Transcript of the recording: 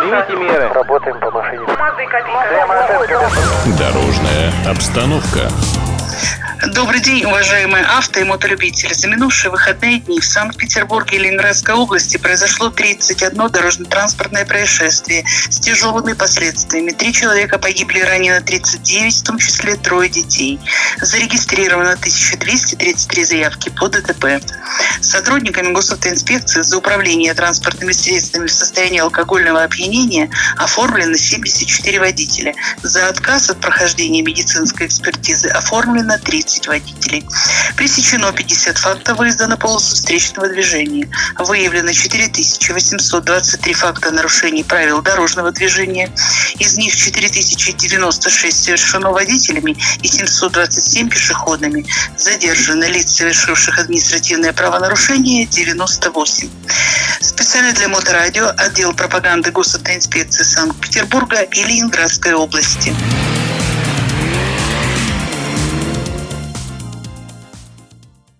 Примите меры. Работаем по машине. Мазда и Копейка. Дорожная обстановка. Добрый день, уважаемые авто и мотолюбители. За минувшие выходные дни в Санкт-Петербурге и Ленинградской области произошло 31 дорожно-транспортное происшествие с тяжелыми последствиями. Три человека погибли, ранено 39, в том числе трое детей. Зарегистрировано 1233 заявки по ДТП. Сотрудниками госавтоинспекции за управление транспортными средствами в состоянии алкогольного опьянения оформлено 74 водителя. За отказ от прохождения медицинской экспертизы оформлено 30 водителей. Пресечено 50 фактов выезда на полосу встречного движения. Выявлено 4823 факта нарушений правил дорожного движения. Из них 4096 совершено водителями и 727 пешеходными. Задержаны лиц, совершивших административное правонарушение, 98. Специально для Моторадио отдел пропаганды Госавтоинспекции Санкт-Петербурга и Ленинградской области.